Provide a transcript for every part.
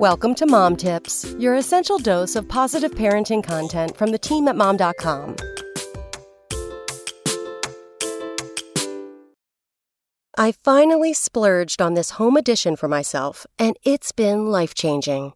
Welcome to Mom Tips, your essential dose of positive parenting content from the team at mom.com. I finally splurged on this home addition for myself, and it's been life changing.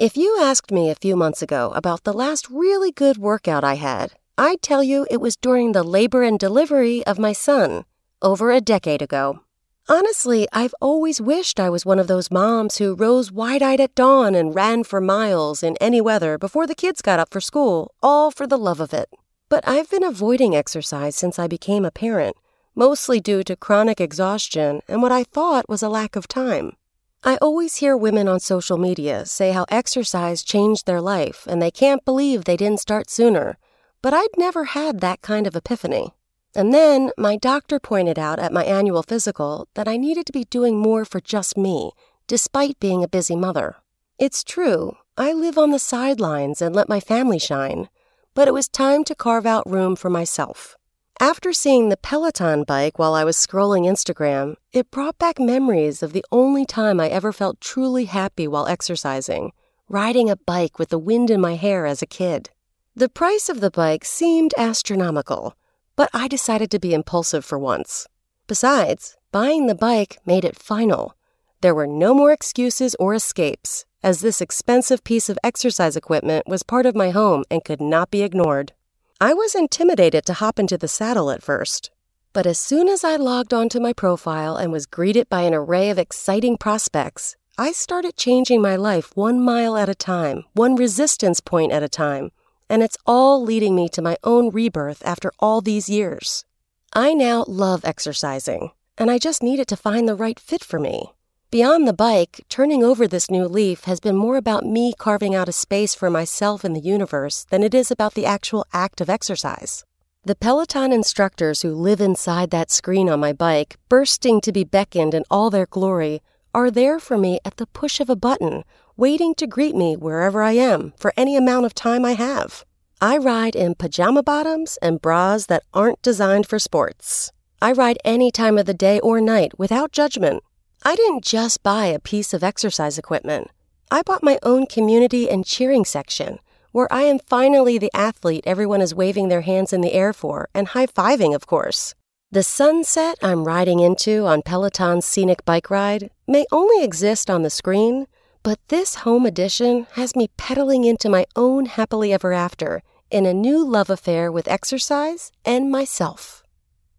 If you asked me a few months ago about the last really good workout I had, I'd tell you it was during the labor and delivery of my son, over a decade ago. Honestly, I've always wished I was one of those moms who rose wide eyed at dawn and ran for miles in any weather before the kids got up for school, all for the love of it. But I've been avoiding exercise since I became a parent, mostly due to chronic exhaustion and what I thought was a lack of time. I always hear women on social media say how exercise changed their life and they can't believe they didn't start sooner, but I'd never had that kind of epiphany. And then my doctor pointed out at my annual physical that I needed to be doing more for just me, despite being a busy mother. It's true, I live on the sidelines and let my family shine, but it was time to carve out room for myself. After seeing the Peloton bike while I was scrolling Instagram, it brought back memories of the only time I ever felt truly happy while exercising riding a bike with the wind in my hair as a kid. The price of the bike seemed astronomical but I decided to be impulsive for once. Besides, buying the bike made it final. There were no more excuses or escapes, as this expensive piece of exercise equipment was part of my home and could not be ignored. I was intimidated to hop into the saddle at first. But as soon as I logged onto my profile and was greeted by an array of exciting prospects, I started changing my life one mile at a time, one resistance point at a time, and it's all leading me to my own rebirth after all these years. I now love exercising, and I just needed to find the right fit for me. Beyond the bike, turning over this new leaf has been more about me carving out a space for myself in the universe than it is about the actual act of exercise. The Peloton instructors who live inside that screen on my bike, bursting to be beckoned in all their glory, are there for me at the push of a button waiting to greet me wherever I am for any amount of time I have. I ride in pajama bottoms and bras that aren't designed for sports. I ride any time of the day or night without judgment. I didn't just buy a piece of exercise equipment. I bought my own community and cheering section, where I am finally the athlete everyone is waving their hands in the air for and high fiving, of course. The sunset I'm riding into on Peloton's scenic bike ride may only exist on the screen, but this home addition has me pedaling into my own happily ever after in a new love affair with exercise and myself.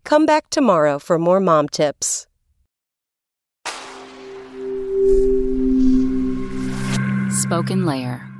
Come back tomorrow for more mom tips. SpokenLayer